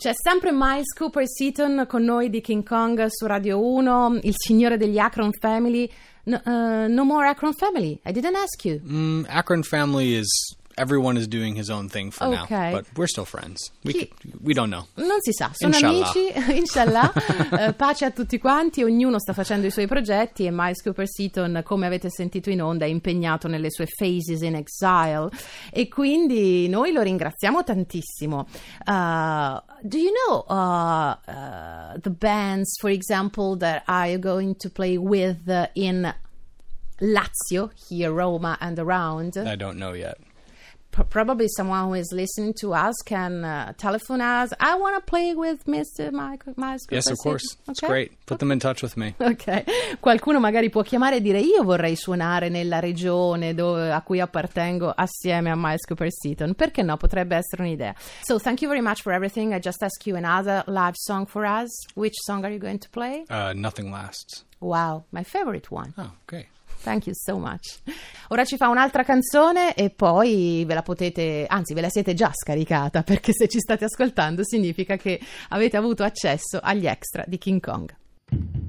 C'è sempre Miles Cooper Seaton con noi di King Kong su Radio 1, il signore degli Akron Family. No, uh, no more Akron Family. I didn't ask you. Mm, Akron family is everyone is doing his own thing for Okay. now, but we're still friends. We Chi- could, we don't know. Non si sa, sono Inshallah. amici, inshallah, Eh, pace a tutti quanti, ognuno sta facendo i suoi progetti e Miles Cooper Seaton, come avete sentito in onda, è impegnato nelle sue Phases in Exile e quindi noi lo ringraziamo tantissimo. Uh, do you know uh, uh, the bands, for example, that are going to play with uh, in Lazio, here, Roma and around? I don't know yet. P- probably someone who is listening to us can uh, telephone us. I want to play with Mr. Michael Miles. Yes, of course. Seaton." It's great. Put them in touch with me. Ok, qualcuno magari può chiamare e dire io vorrei suonare nella regione dove- a cui appartengo assieme a Miles Cooper Seaton. Perché no? Potrebbe essere un'idea. So thank you very much for everything. I just ask you another live song for us. Which song are you going to play? Uh, nothing lasts. Wow, my favorite one. Oh, okay. Thank you so much. Ora ci fa un'altra canzone e poi ve la potete, anzi ve la siete già scaricata perché se ci state ascoltando significa che avete avuto accesso agli extra di King Kong.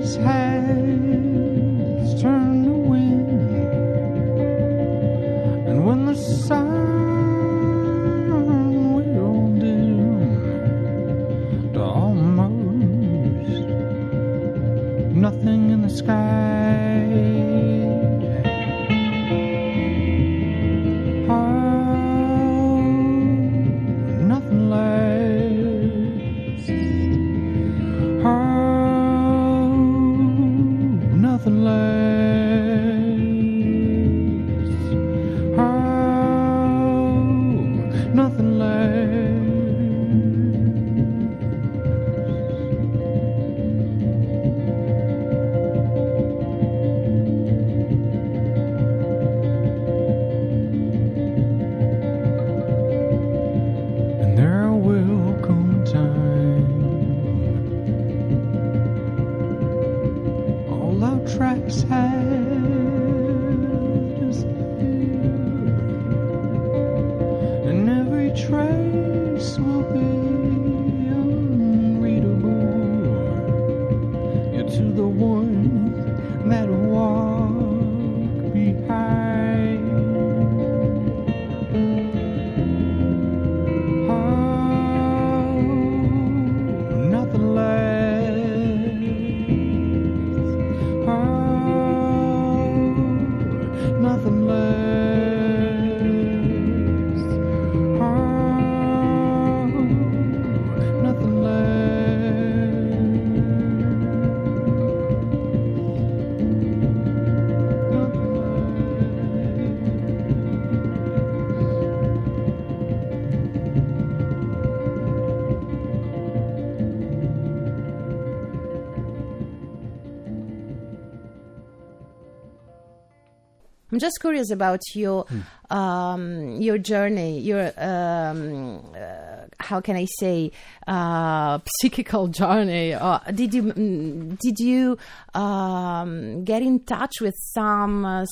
Breeze has just curious about your Hmm. um, your journey, your um, uh, how can I say uh, psychical journey. Uh, did you mm, did you um, get in touch with some uh,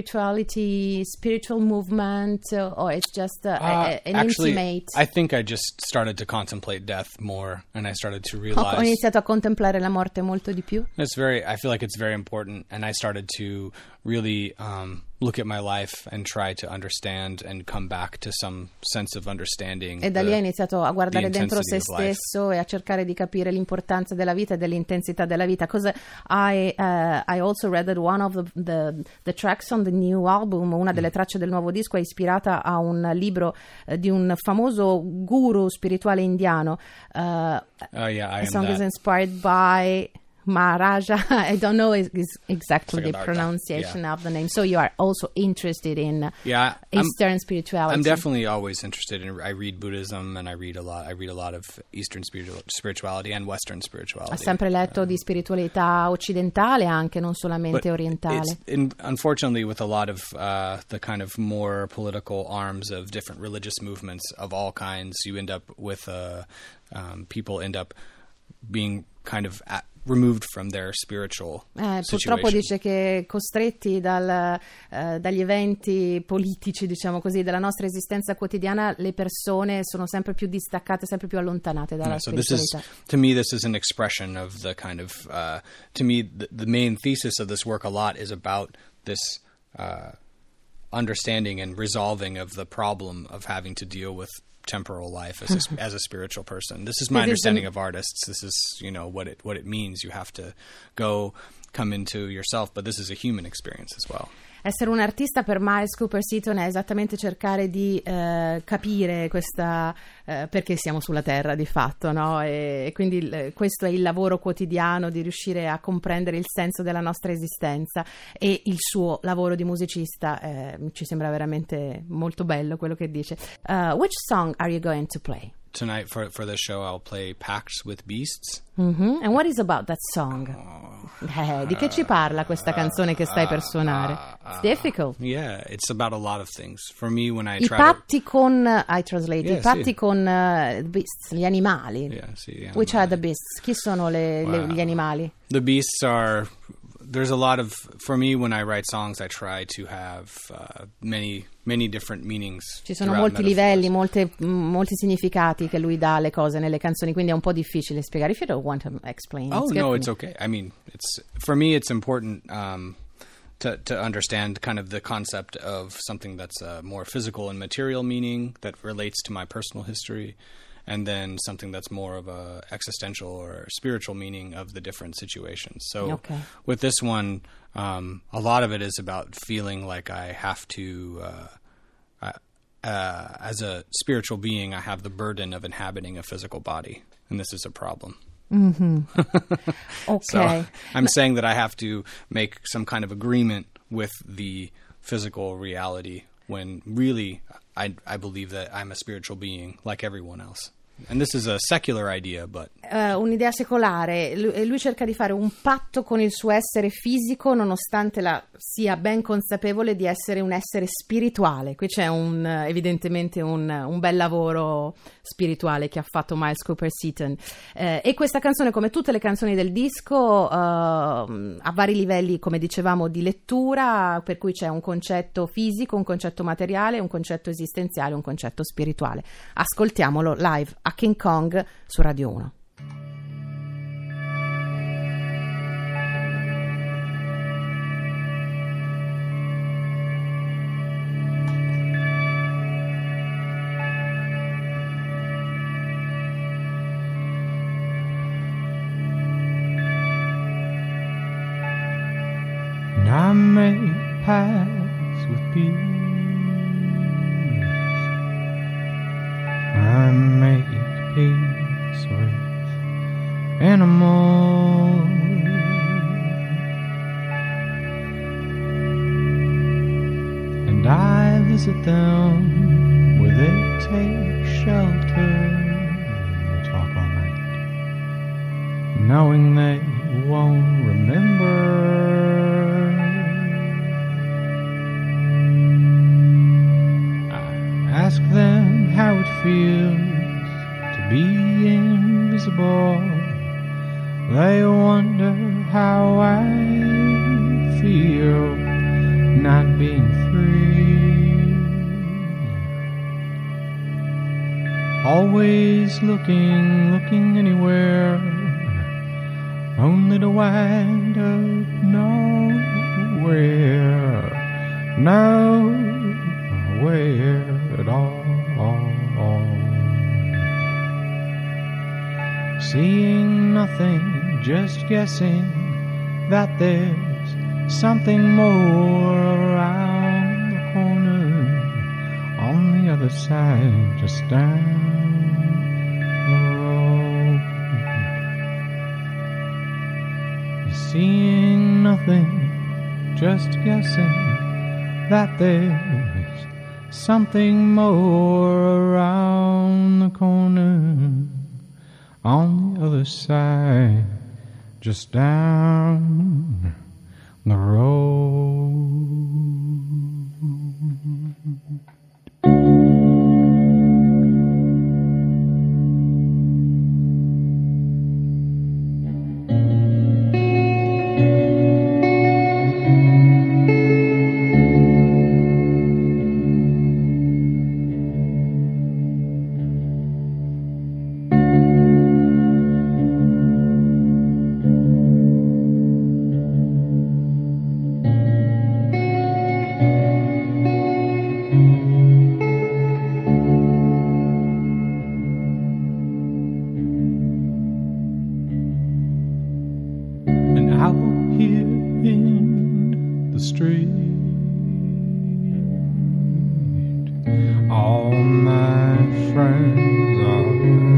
spirituality, spiritual movement, uh, or it's just uh, Uh, an actually, intimate? I think I just started to contemplate death more, and I started to Ho, ho realize iniziato a contemplare la morte molto di più. it's very. I feel like it's very important, and I started to really um, look at my life and try to understand and come back to some sense of understanding. E da lì ha iniziato a guardare dentro se stesso e a cercare di capire l'importanza della vita e dell'intensità della vita. Cosa I, uh, I also read that one of the, the, the tracks on the new album, una Mm. delle tracce del nuovo disco, è ispirata a un libro eh, di un famoso guru spirituale indiano. Uh, Oh yeah, I am song is that. inspired by Maharaja. I don't know is, is exactly the pronunciation yeah. of the name. So you are also interested in Yeah, I'm- Eastern spirituality. I'm definitely always interested in. I read Buddhism and I read a lot. I read a lot of Eastern spiritual, spirituality and Western Ha spirituality. sempre letto di spiritualità occidentale anche, non solamente orientale. In, unfortunately, with a lot of uh, the kind of more political arms of different religious movements of all kinds, you end up with uh, um, people end up being kind of at, removed from their spiritual Eh, purtroppo dice che costretti dal, eh, dagli eventi politici, diciamo così, della nostra esistenza quotidiana, le persone sono sempre più distaccate, sempre più allontanate dalla Yeah, so this is to me this is an expression of the kind of uh, to me the, the main thesis of this work a lot is about this uh, understanding and resolving of the problem of having to deal with temporal life as a, as a spiritual person. This is my It is understanding an- of artists. This is you know what it what it means. You have to go come into yourself, but this is a human experience as well. Essere un artista per Miles Cooper Seaton è esattamente cercare di eh, capire questa eh, perché siamo sulla Terra di fatto, no? E, e quindi il- questo è il lavoro quotidiano di riuscire a comprendere il senso della nostra esistenza e il suo lavoro di musicista eh, ci sembra veramente molto bello quello che dice. Uh, which song are you going to play? Tonight for for this show, I'll play Pacts with Beasts. Mhm. And what is about that song? Eh, di che ci parla questa canzone che stai per suonare? It's difficult. Yeah, it's about a lot of things. For me, when I I try to patti con I translate, i Yeah, patti sì. con eh, beasts, gli animali. Yeah, see, yeah, Which are the beasts? Chi sono le- le- Wow. gli animali? the beasts are. There's a lot of for me when I write songs, I try to have uh, many many different meanings. Ci sono molti metaphors. livelli, molte- molti significati che lui dà alle cose nelle canzoni, quindi è un po' difficile spiegare. If you don't want to explain, Oh it's no, it's okay. I mean, it's for me. It's important um, to to understand kind of the concept of something that's more physical and material meaning that relates to my personal history, and then something that's more of a existential or spiritual meaning of the different situations. So Okay. with this one, um, a lot of it is about feeling like I have to. Uh, I- uh, as a spiritual being, I have the burden of inhabiting a physical body, and this is a problem. Ok. So I'm saying that I have to make some kind of agreement with the physical reality when really I, I believe that I'm a spiritual being like everyone else. Idea, but Eh, un'idea secolare, lui, lui cerca di fare un patto con il suo essere fisico nonostante la, sia ben consapevole di essere un essere spirituale. Qui c'è un, evidentemente un, un bel lavoro spirituale che ha fatto Miles Cooper Seaton. Eh, e questa canzone, come tutte le canzoni del disco, eh, ha vari livelli, come dicevamo, di lettura, per cui c'è un concetto fisico, un concetto materiale, un concetto esistenziale, un concetto spirituale. Ascoltiamolo live a King Kong su Radio 1. or animal. And I visit them where they take shelter. We'll talk all night, knowing they won't remember. I ask them how it feels be invisible. They wonder how I feel not being free. Always looking, looking anywhere, only to wind up nowhere. No Seeing nothing, just guessing that there's something more around the corner on the other side, just down the road. Seeing nothing, just guessing that there's something more around the corner on other side, just down the road. Out here in the street, all my friends are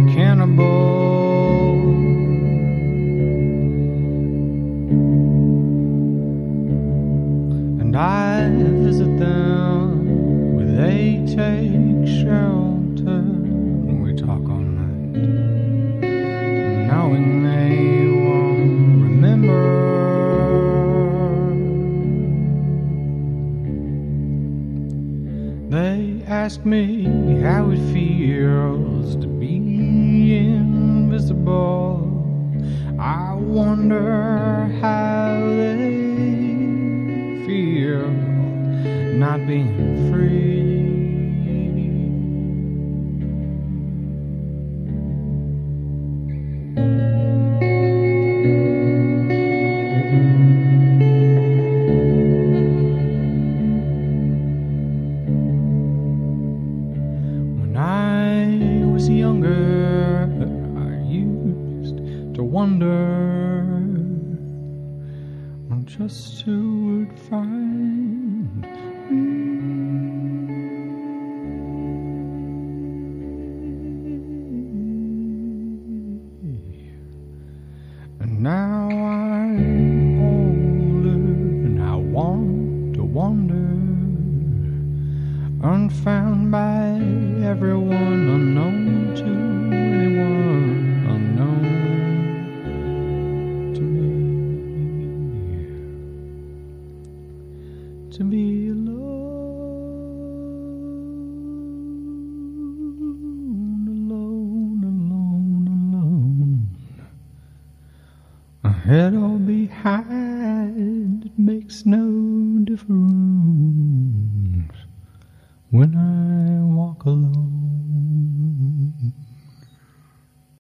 ask me how it feels to be invisible. I wonder who To be alone, alone, alone, alone. Ahead or behind,